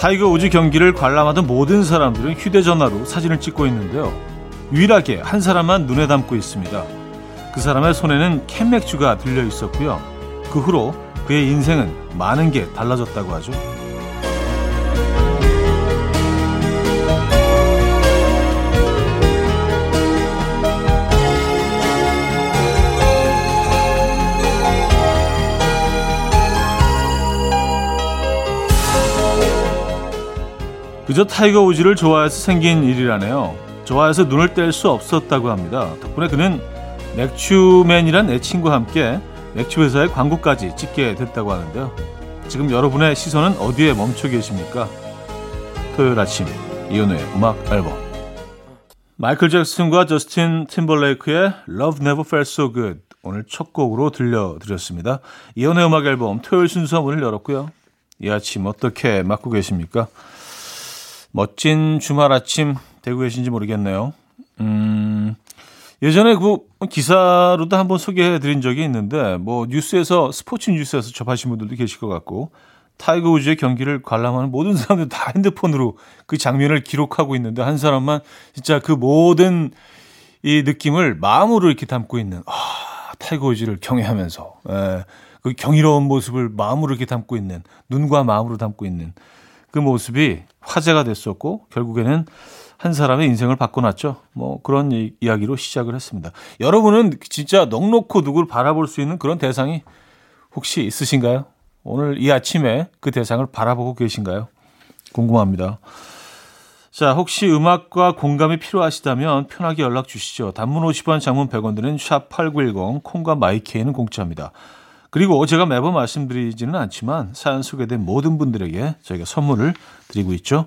타이거 우즈 경기를 관람하던 모든 사람들은 휴대전화로 사진을 찍고 있는데요. 유일하게 한 사람만 눈에 담고 있습니다. 그 사람의 손에는 캔맥주가 들려 있었고요. 그 후로 그의 인생은 많은 게 달라졌다고 하죠. 그저 타이거 우즈를 좋아해서 생긴 일이라네요. 좋아해서 눈을 뗄 수 없었다고 합니다. 덕분에 그는 맥주맨이란 애칭과 함께 맥주 회사의 광고까지 찍게 됐다고 하는데요. 지금 여러분의 시선은 어디에 멈춰 계십니까? 토요일 아침 이연우의 음악 앨범 마이클 잭슨과 저스틴 팀벌레이크의 Love Never Felt So Good 오늘 첫 곡으로 들려드렸습니다. 이연우의 음악 앨범 토요일 순서 문을 열었고요. 이 아침 어떻게 맞고 계십니까? 멋진 주말 아침 되고 계신지 모르겠네요. 음, 예전에 그 기사로도 한번 소개해 드린 적이 있는데, 뭐, 뉴스에서, 스포츠 뉴스에서 접하신 분들도 계실 것 같고, 타이거 우즈의 경기를 관람하는 모든 사람들 다 핸드폰으로 그 장면을 기록하고 있는데, 한 사람만 진짜 그 모든 이 느낌을 마음으로 이렇게 담고 있는, 아, 타이거 우즈를 경외하면서, 예, 그 경이로운 모습을 마음으로 이렇게 담고 있는, 눈과 마음으로 담고 있는 그 모습이 화제가 됐었고 결국에는 한 사람의 인생을 바꿔놨죠. 뭐 그런 이, 이야기로 시작을 했습니다. 여러분은 진짜 넉넉고 누구를 바라볼 수 있는 그런 대상이 혹시 있으신가요? 오늘 이 아침에 그 대상을 바라보고 계신가요? 궁금합니다. 자, 혹시 음악과 공감이 필요하시다면 편하게 연락 주시죠. 단문 50원, 장문 100원 드는 샵8910, 콩과 마이케이는 공짜입니다. 그리고 제가 매번 말씀드리지는 않지만 사연 소개된 모든 분들에게 저희가 선물을 드리고 있죠.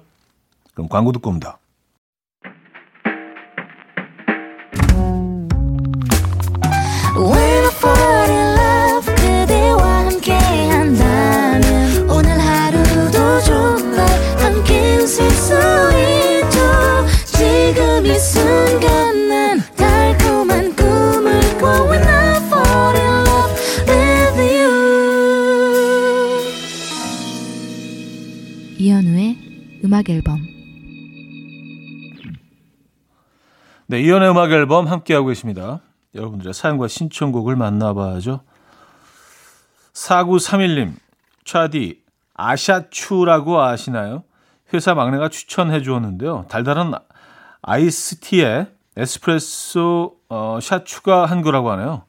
그럼 광고 듣고 옵니다. 네, 이연의 음악 앨범 함께하고 계십니다. 여러분들의 사연과 신청곡을 만나봐야죠. 4931님, 차디, 아샤추라고 아시나요? 회사 막내가 추천해 주었는데요. 달달한 아이스티에 에스프레소 어, 샷 추가한 거라고 하네요.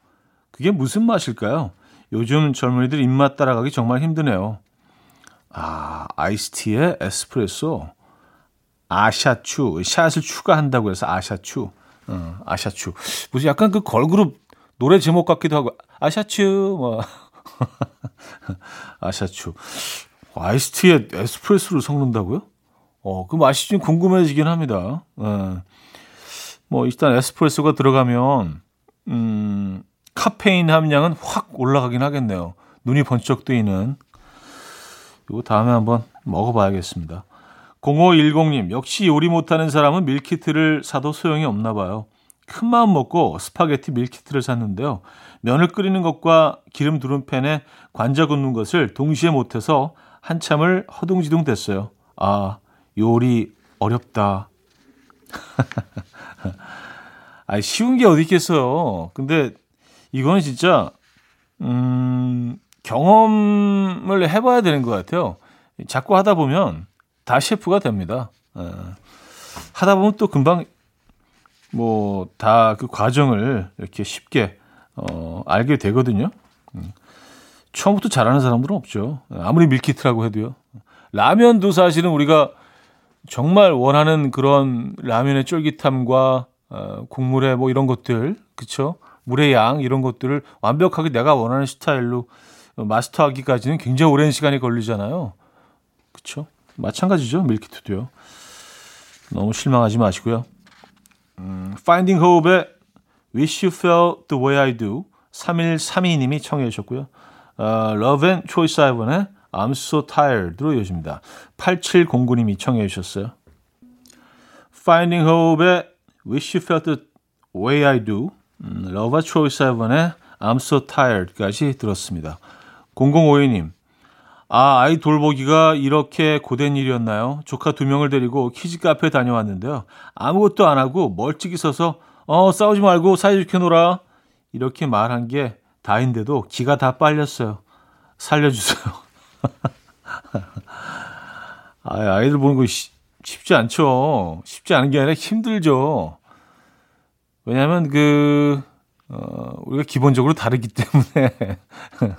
그게 무슨 맛일까요? 요즘 젊은이들 입맛 따라가기 정말 힘드네요. 아, 아이스티에 에스프레소. 아샤추. 샷을 추가한다고 해서 아샤추. 어, 아샤추. 무슨 약간 그 걸그룹 노래 제목 같기도 하고. 아샤추. 뭐. 아샤추. 아이스티에 에스프레소를 섞는다고요? 어, 그 맛이 좀 궁금해지긴 합니다. 어. 뭐, 일단 에스프레소가 들어가면, 음, 카페인 함량은 확 올라가긴 하겠네요. 눈이 번쩍 뜨이는 이거 다음에 한번 먹어봐야겠습니다. 0510님, 역시 요리 못하는 사람은 밀키트를 사도 소용이 없나 봐요. 큰 마음 먹고 스파게티 밀키트를 샀는데요. 면을 끓이는 것과 기름 두른 팬에 관자 굽는 것을 동시에 못해서 한참을 허둥지둥 됐어요. 아, 요리 어렵다. 아, 쉬운 게 어디 있겠어요. 근데 이거는 진짜, 음, 경험을 해봐야 되는 것 같아요. 자꾸 하다 보면 다 셰프가 됩니다. 에, 하다 보면 또 금방 뭐 다 그 과정을 이렇게 쉽게 어, 알게 되거든요. 음. 처음부터 잘하는 사람들은 없죠. 아무리 밀키트라고 해도요. 라면도 사실은 우리가 정말 원하는 그런 라면의 쫄깃함과 어, 국물의 뭐 이런 것들, 그쵸? 물의 양 이런 것들을 완벽하게 내가 원하는 스타일로 마스터하기까지는 굉장히 오랜 시간이 걸리잖아요. 그렇죠? 마찬가지죠. 밀키트도요. 너무 실망하지 마시고요. 음, Finding Hope의 Wish You Felt the Way I Do 3132님이 청해 주셨고요. 어, Love and Choice Ivan의 I'm So Tired로 이어집니다. 8709님이 청해 주셨어요. Finding Hope의 Wish You Felt the Way I Do 음, Love and Choice Ivan의 I'm So Tired까지 들었습니다. 0052님, 아, 아이 돌보기가 이렇게 고된 일이었나요? 조카 두 명을 데리고 키즈 카페 다녀왔는데요. 아무것도 안 하고 멀찍이 서서 어, 싸우지 말고 사이좋게 놀아. 이렇게 말한 게 다인데도 기가 다 빨렸어요. 살려주세요. 아, 아이들 보는 거 쉬, 쉽지 않죠. 쉽지 않은 게 아니라 힘들죠. 왜냐하면 그 어, 우리가 기본적으로 다르기 때문에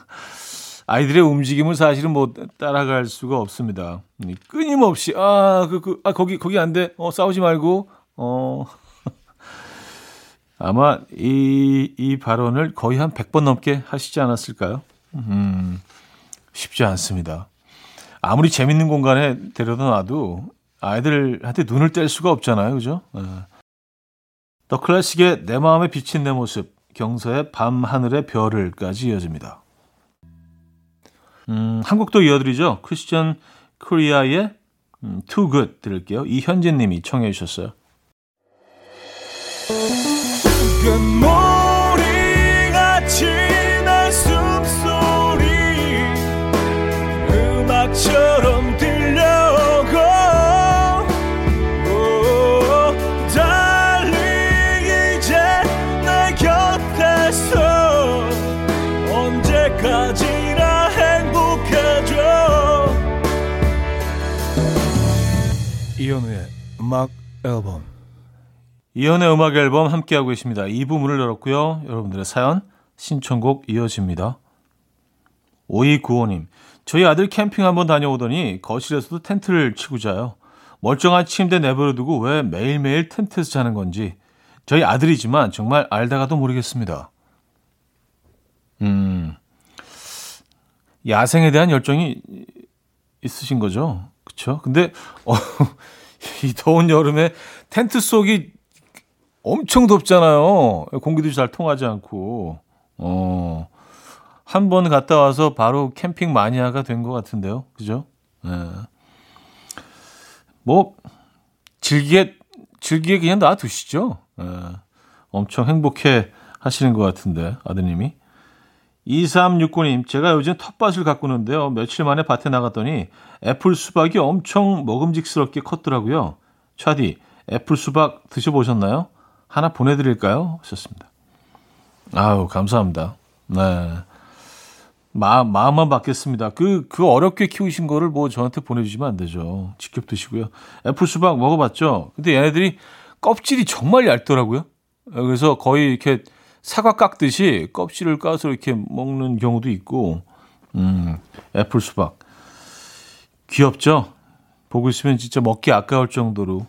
아이들의 움직임을 사실은 뭐 따라갈 수가 없습니다. 끊임없이 아, 그, 그, 아 거기 거기 안 돼. 어, 싸우지 말고 어. 아마 이, 이 발언을 거의 한 100번 넘게 하시지 않았을까요? 음, 쉽지 않습니다. 아무리 재밌는 공간에 데려다 놔도 아이들한테 눈을 뗄 수가 없잖아요. 그죠? 네. 더 클래식의 내 마음에 비친 내 모습, 경서의 밤하늘의 별을까지 이어집니다. 음, 한 곡 더 이어드리죠. 크리스천 쿠리아의 음, Too Good 들을게요. 이현진 님이 청해 주셨어요. 이현우의 음악 앨범 이연의 음악 앨범 함께하고 계십니다. 이 부분을 열었고요. 여러분들의 사연, 신청곡 이어집니다. 5295님, 저희 아들 캠핑 한번 다녀오더니 거실에서도 텐트를 치고 자요. 멀쩡한 침대 내버려 두고 왜 매일매일 텐트에서 자는 건지 저희 아들이지만 정말 알다가도 모르겠습니다. 음, 야생에 대한 열정이 있으신 거죠? 그쵸? 근데, 어, 이 더운 여름에 텐트 속이 엄청 덥잖아요. 공기도 잘 통하지 않고. 어, 한 번 갔다 와서 바로 캠핑 마니아가 된 것 같은데요. 그죠? 네. 뭐, 즐기게, 즐기게 그냥 놔두시죠. 네. 엄청 행복해 하시는 것 같은데, 아드님이. 2369님, 제가 요즘 텃밭을 가꾸는데요. 며칠 만에 밭에 나갔더니 애플 수박이 엄청 먹음직스럽게 컸더라고요. 차디, 애플 수박 드셔보셨나요? 하나 보내드릴까요? 하셨습니다. 아우, 감사합니다. 네. 마음, 마음만 받겠습니다. 그, 그 어렵게 키우신 거를 뭐 저한테 보내주시면 안 되죠. 직접 드시고요. 애플 수박 먹어봤죠? 근데 얘네들이 껍질이 정말 얇더라고요. 그래서 거의 이렇게 사과 깎듯이 껍질을 까서 이렇게 먹는 경우도 있고, 음, 애플 수박. 귀엽죠? 보고 있으면 진짜 먹기 아까울 정도로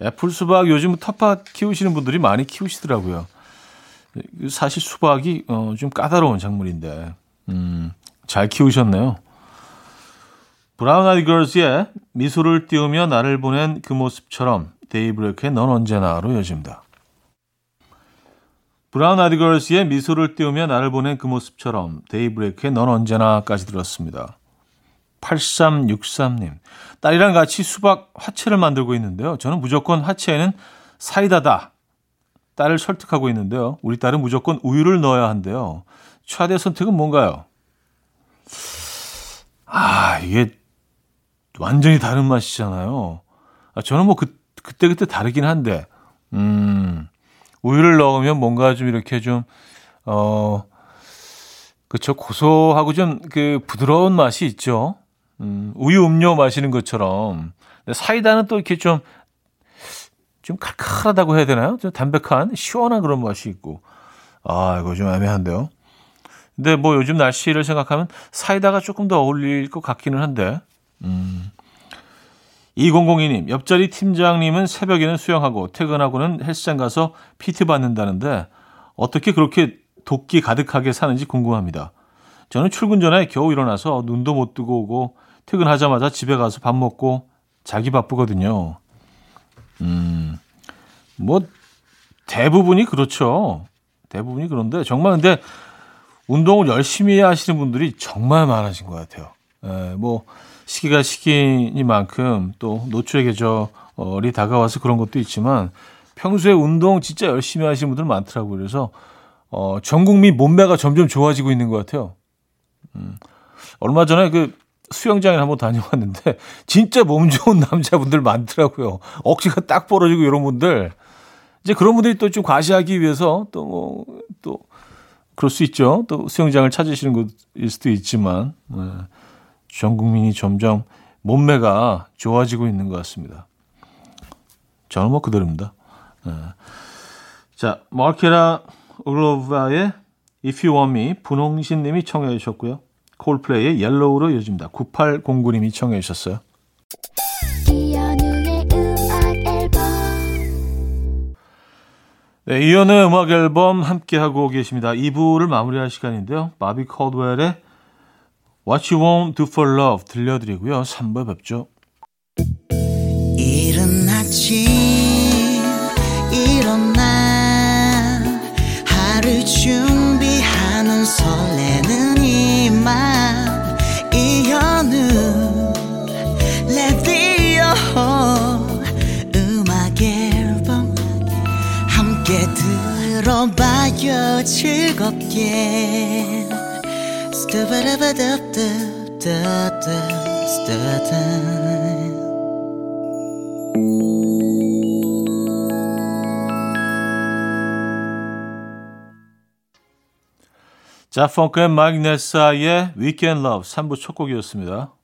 애플 수박 요즘 텃밭 키우시는 분들이 많이 키우시더라고요. 사실 수박이 어, 좀 까다로운 작물인데 음, 잘 키우셨네요. 브라운 아이 걸스의 미소를 띄우며 나를 보낸 그 모습처럼 데이브레이크의 넌 언제나로 이어집니다. 브라운 아이 걸스의 미소를 띄우며 나를 보낸 그 모습처럼 데이브레이크의 넌 언제나까지 들었습니다. 8363님. 딸이랑 같이 수박 화채를 만들고 있는데요. 저는 무조건 화채에는 사이다다. 딸을 설득하고 있는데요. 우리 딸은 무조건 우유를 넣어야 한대요. 최대 선택은 뭔가요? 아, 이게 완전히 다른 맛이잖아요. 아, 저는 뭐 그, 그때그때 다르긴 한데, 음, 우유를 넣으면 뭔가 좀 이렇게 좀, 어, 그쵸. 고소하고 좀 그 부드러운 맛이 있죠. 음, 우유 음료 마시는 것처럼. 사이다는 또 이렇게 좀, 좀 칼칼하다고 해야 되나요? 좀 담백한, 시원한 그런 맛이 있고. 아, 이거 좀 애매한데요. 근데 뭐 요즘 날씨를 생각하면 사이다가 조금 더 어울릴 것 같기는 한데. 음. 2002님, 옆자리 팀장님은 새벽에는 수영하고 퇴근하고는 헬스장 가서 PT 받는다는데 어떻게 그렇게 도끼 가득하게 사는지 궁금합니다. 저는 출근 전에 겨우 일어나서 눈도 못 뜨고 오고 퇴근하자마자 집에 가서 밥 먹고 자기 바쁘거든요. 음, 뭐, 대부분이 그렇죠. 대부분이 그런데, 정말 근데, 운동을 열심히 하시는 분들이 정말 많으신 것 같아요. 에, 예, 뭐, 시기가 시기니만큼 또 노출의 계절이 다가와서 그런 것도 있지만, 평소에 운동 진짜 열심히 하시는 분들 많더라고요. 그래서, 어, 전 국민 몸매가 점점 좋아지고 있는 것 같아요. 음. 얼마 전에 그 수영장에 한번 다녀왔는데 진짜 몸 좋은 남자분들 많더라고요. 억지가 딱 벌어지고 이런 분들 이제 그런 분들이 또 좀 과시하기 위해서 또 뭐 또 그럴 수 있죠. 또 수영장을 찾으시는 곳일 수도 있지만 네. 전 국민이 점점 몸매가 좋아지고 있는 것 같습니다. 저는 뭐 그대로입니다. 네. 자, 마르케라 오로바의 If You Want Me 분홍신 님이 청해 주셨고요. 콜플레이의 옐로우로 이어집니다. 9809 님이 청해 주셨어요. 네, 이연의 음악 앨범 함께하고 계십니다. 2부를 마무리할 시간인데요. 바비 콜드웰의 What You Won't Do For Love 들려드리고요. 3부에 뵙죠. 이른 아침 일어나 하루 준비하는 설레는 이맘 이현우 레디오 음악 앨범 함께 들어봐요 즐겁게 자, 펑크의 마그네사의 Weekend Love 3부 첫 곡이었습니다.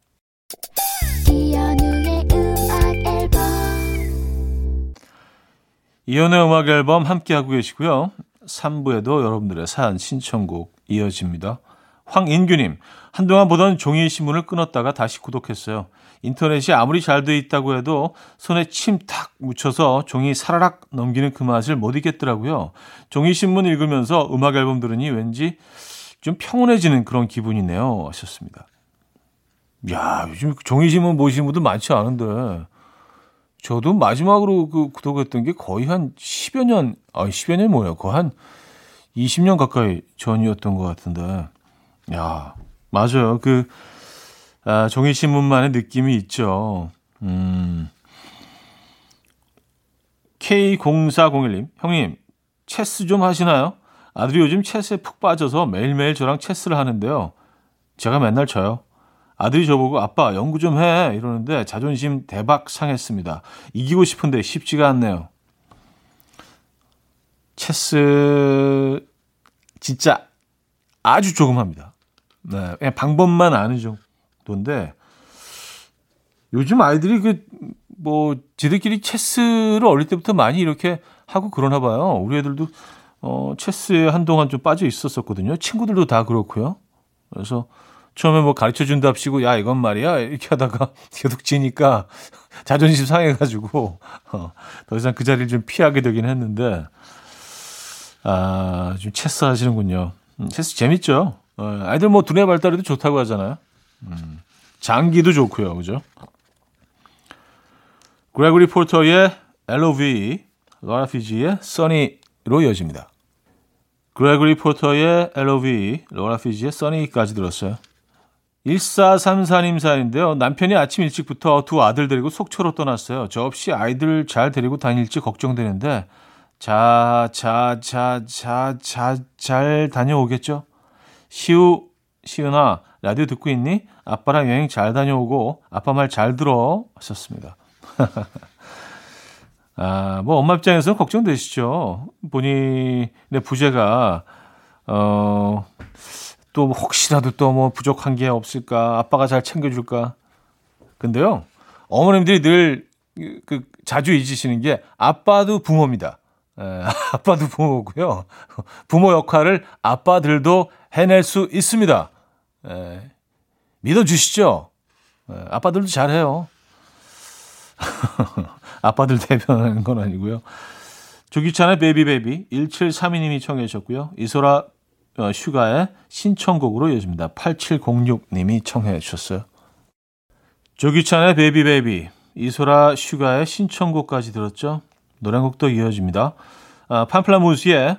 이연의 음악 앨범 함께하고 계시고요. 3부에도 여러분들의 사연 신청곡 이어집니다. 황인규님, 한동안 보던 종이 신문을 끊었다가 다시 구독했어요. 인터넷이 아무리 잘 돼 있다고 해도 손에 침 탁 묻혀서 종이 사라락 넘기는 그 맛을 못 잊겠더라고요. 종이 신문 읽으면서 음악 앨범 들으니 왠지 좀 평온해지는 그런 기분이네요. 하셨습니다. 야, 요즘 종이 신문 보시는 분들 많지 않은데. 저도 마지막으로 그 구독했던 게 거의 한 10여 년, 아, 10여 년 뭐예요? 거의 한 20년 가까이 전이었던 것 같은데. 야, 맞아요. 그, 아, 종이신문만의 느낌이 있죠. 음. K0401님, 형님, 체스 좀 하시나요? 아들이 요즘 체스에 푹 빠져서 매일매일 저랑 체스를 하는데요. 제가 맨날 져요. 아들이 저보고 아빠 연구 좀 해 이러는데 자존심 대박 상했습니다. 이기고 싶은데 쉽지가 않네요. 체스 진짜 아주 조금 합니다. 네, 그냥 방법만 아는 정도인데 요즘 아이들이 그 뭐 지들끼리 체스를 어릴 때부터 많이 이렇게 하고 그러나 봐요. 우리 애들도 어 체스에 한동안 좀 빠져 있었었거든요. 친구들도 다 그렇고요. 그래서 처음에 뭐 가르쳐 준답시고 야 이건 말이야 이렇게 하다가 계속 지니까 자존심 상해가지고 어, 더 이상 그 자리를 좀 피하게 되긴 했는데 아좀 체스 하시는군요. 음, 체스 재밌죠. 어, 아이들 뭐 두뇌 발달에도 좋다고 하잖아요. 음, 장기도 좋고요, 그죠? 그레고리 포터의 L.O.V. 라라 피지의 써니로 이어집니다. 그레고리 포터의 L.O.V. 로라 피지의 써니까지 들었어요. 1434님 사인데요. 남편이 아침 일찍부터 두 아들 데리고 속초로 떠났어요. 저 없이 아이들 잘 데리고 다닐지 걱정되는데 자, 자, 자, 자, 자, 잘 다녀오겠죠? 시우, 시은아, 라디오 듣고 있니? 아빠랑 여행 잘 다녀오고, 아빠 말 잘 들어. 하셨습니다. 아, 뭐, 엄마 입장에서 걱정되시죠? 본인의 부재가, 어, 또 혹시라도 또 뭐 부족한 게 없을까? 아빠가 잘 챙겨줄까? 근데요, 어머님들이 늘 그 자주 잊으시는 게 아빠도 부모입니다. 에, 아빠도 부모고요. 부모 역할을 아빠들도 해낼 수 있습니다. 에, 믿어주시죠? 에, 아빠들도 잘해요. 아빠들 대변하는 건 아니고요. 조기찬의 베이비베이비 1732님이 청해 주셨고요. 이소라 어, 슈가의 신청곡으로 이어집니다. 8706님이 청해 주셨어요. 조기찬의 베이비베이비 이소라 슈가의 신청곡까지 들었죠. 노래곡도 이어집니다. 아, 판플라무스의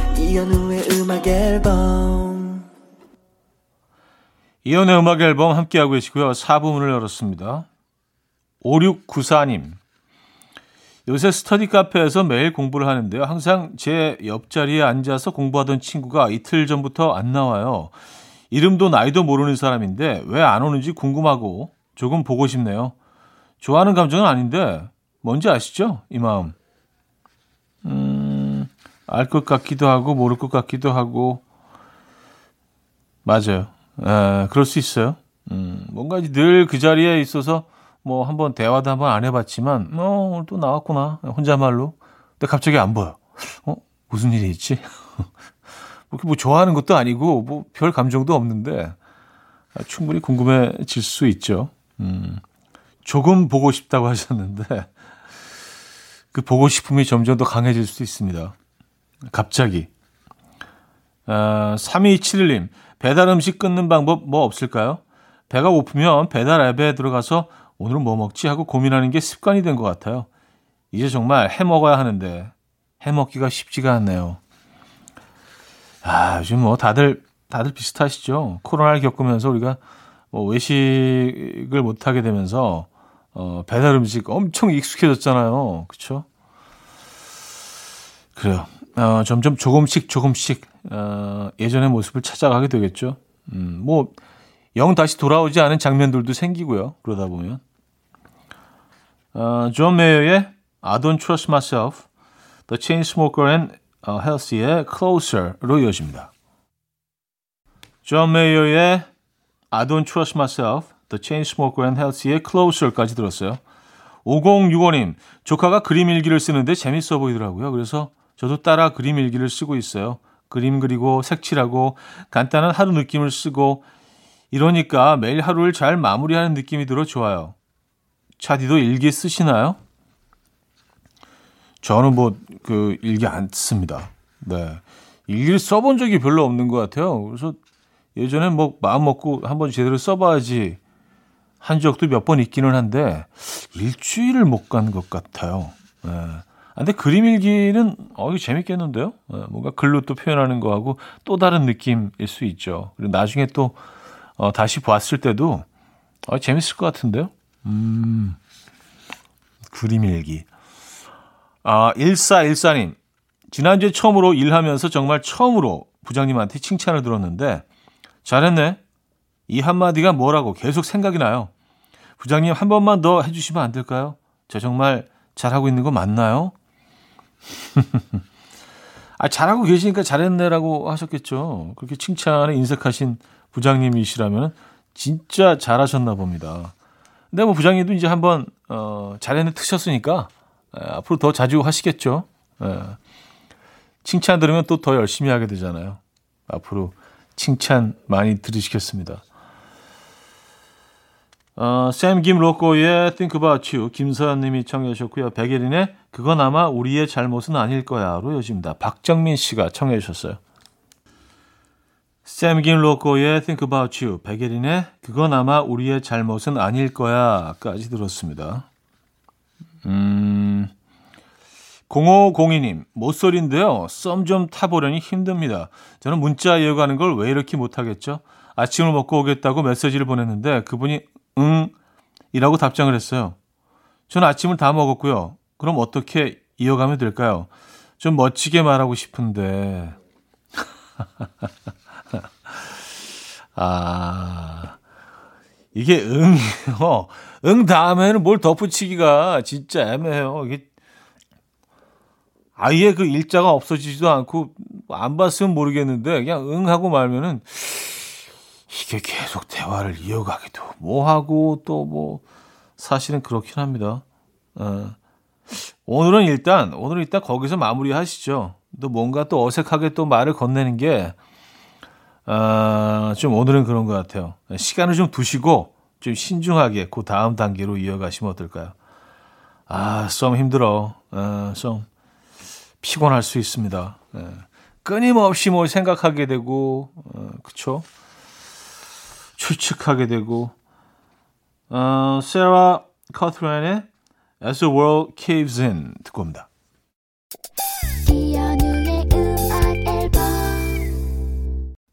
이현우의 음악 앨범. 이연의 음악 앨범 함께하고 계시고요. 4부문을 열었습니다. 5694님. 요새 스터디 카페에서 매일 공부를 하는데요. 항상 제 옆자리에 앉아서 공부하던 친구가 이틀 전부터 안 나와요. 이름도 나이도 모르는 사람인데 왜 안 오는지 궁금하고 조금 보고 싶네요. 좋아하는 감정은 아닌데 뭔지 아시죠? 이 마음. 음, 알 것 같기도 하고 모를 것 같기도 하고. 맞아요. 에, 그럴 수 있어요. 음, 뭔가 늘 그 자리에 있어서 뭐 한번 대화도 한번 안 해봤지만 어 오늘 또 나왔구나 혼자말로. 근데 갑자기 안 보여. 어 무슨 일이 있지? 그렇게 뭐 좋아하는 것도 아니고 뭐 별 감정도 없는데 충분히 궁금해질 수 있죠. 음 조금 보고 싶다고 하셨는데 그 보고 싶음이 점점 더 강해질 수 있습니다 갑자기 아, 3271님 배달 음식 끊는 방법 뭐 없을까요? 배가 고프면 배달 앱에 들어가서 오늘은 뭐 먹지 하고 고민하는 게 습관이 된 것 같아요. 이제 정말 해 먹어야 하는데 해 먹기가 쉽지가 않네요. 아, 요즘 뭐 다들 다들 비슷하시죠. 코로나를 겪으면서 우리가 뭐 외식을 못 하게 되면서 어, 배달 음식 엄청 익숙해졌잖아요. 그렇죠? 그래요. 어, 점점 조금씩 조금씩 어, 예전의 모습을 찾아가게 되겠죠. 음, 뭐 영 다시 돌아오지 않은 장면들도 생기고요. 그러다 보면 어, 존 메이어의 I Don't Trust Myself, The Chainsmoker and 어, Halsey의 Closer로 이어집니다. 존 메이어의 I Don't Trust Myself, The Chainsmoker and Halsey의 Closer까지 들었어요. 5065님, 조카가 그림 일기를 쓰는데 재밌어 보이더라고요. 그래서 저도 따라 그림 일기를 쓰고 있어요. 그림 그리고 색칠하고 간단한 하루 느낌을 쓰고 이러니까 매일 하루를 잘 마무리하는 느낌이 들어 좋아요. 차디도 일기 쓰시나요? 저는 뭐 그 일기 안 씁니다. 네. 일기를 써본 적이 별로 없는 것 같아요. 그래서 예전에 뭐 마음 먹고 한번 제대로 써봐야지 한 적도 몇 번 있기는 한데 일주일을 못 간 것 같아요. 네. 근데 그림 일기는 어 이거 재밌겠는데요? 네. 뭔가 글로 또 표현하는 거하고 또 다른 느낌일 수 있죠. 그리고 나중에 또 어, 다시 봤을 때도 어, 재밌을 것 같은데요? 음, 그림 일기. 아, 1414님. 지난주에 처음으로 일하면서 정말 처음으로 부장님한테 칭찬을 들었는데, 잘했네. 이 한마디가 뭐라고 계속 생각이 나요. 부장님 한 번만 더 해주시면 안 될까요? 저 정말 잘하고 있는 거 맞나요? 아, 잘하고 계시니까 잘했네라고 하셨겠죠. 그렇게 칭찬에 인색하신 부장님이시라면 진짜 잘하셨나 봅니다. 근데 뭐 부장님도 이제 한번 어, 잘했네 트셨으니까 에, 앞으로 더 자주 하시겠죠. 에. 칭찬 들으면 또 더 열심히 하게 되잖아요. 앞으로 칭찬 많이 들으시겠습니다. 어, 샘 김 로꼬의 Think About You 김서연님이 청해 주셨고요. 백예린의 그건 아마 우리의 잘못은 아닐 거야로 여집니다. 박정민 씨가 청해 주셨어요. 샘김 로코의 Think About You, 백예린의 그건 아마 우리의 잘못은 아닐 거야까지 들었습니다. 음, 0502님, 모쏠인데요. 썸 좀 타보려니 힘듭니다. 저는 문자 이어가는 걸 왜 이렇게 못하겠죠? 아침을 먹고 오겠다고 메시지를 보냈는데 그분이 응 이라고 답장을 했어요. 저는 아침을 다 먹었고요. 그럼 어떻게 이어가면 될까요? 좀 멋지게 말하고 싶은데. 아, 이게 응이요. 응 다음에는 뭘 덧붙이기가 진짜 애매해요. 이게 아예 그 일자가 없어지지도 않고 안 봤으면 모르겠는데 그냥 응 하고 말면은 이게 계속 대화를 이어가기도 뭐 하고 또 뭐 사실은 그렇긴 합니다. 어. 오늘은 일단 오늘은 일단 거기서 마무리하시죠. 또 뭔가 또 어색하게 또 말을 건네는 게 아, 좀 오늘은 그런 것 같아요. 시간을 좀 두시고 좀 신중하게 그 다음 단계로 이어가시면 어떨까요? 아, 썸 힘들어. 아, 썸 피곤할 수 있습니다. 예. 끊임없이 뭘 생각하게 되고, 어, 그쵸? 추측하게 되고, 어, 세라 커트라인의 As the World Caves In 듣고 옵니다.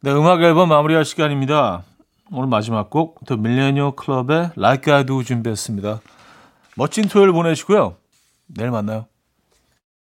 네, 음악 앨범 마무리할 시간입니다. 오늘 마지막 곡, 더 밀레니어 클럽의 Like I Do 준비했습니다. 멋진 토요일 보내시고요. 내일 만나요.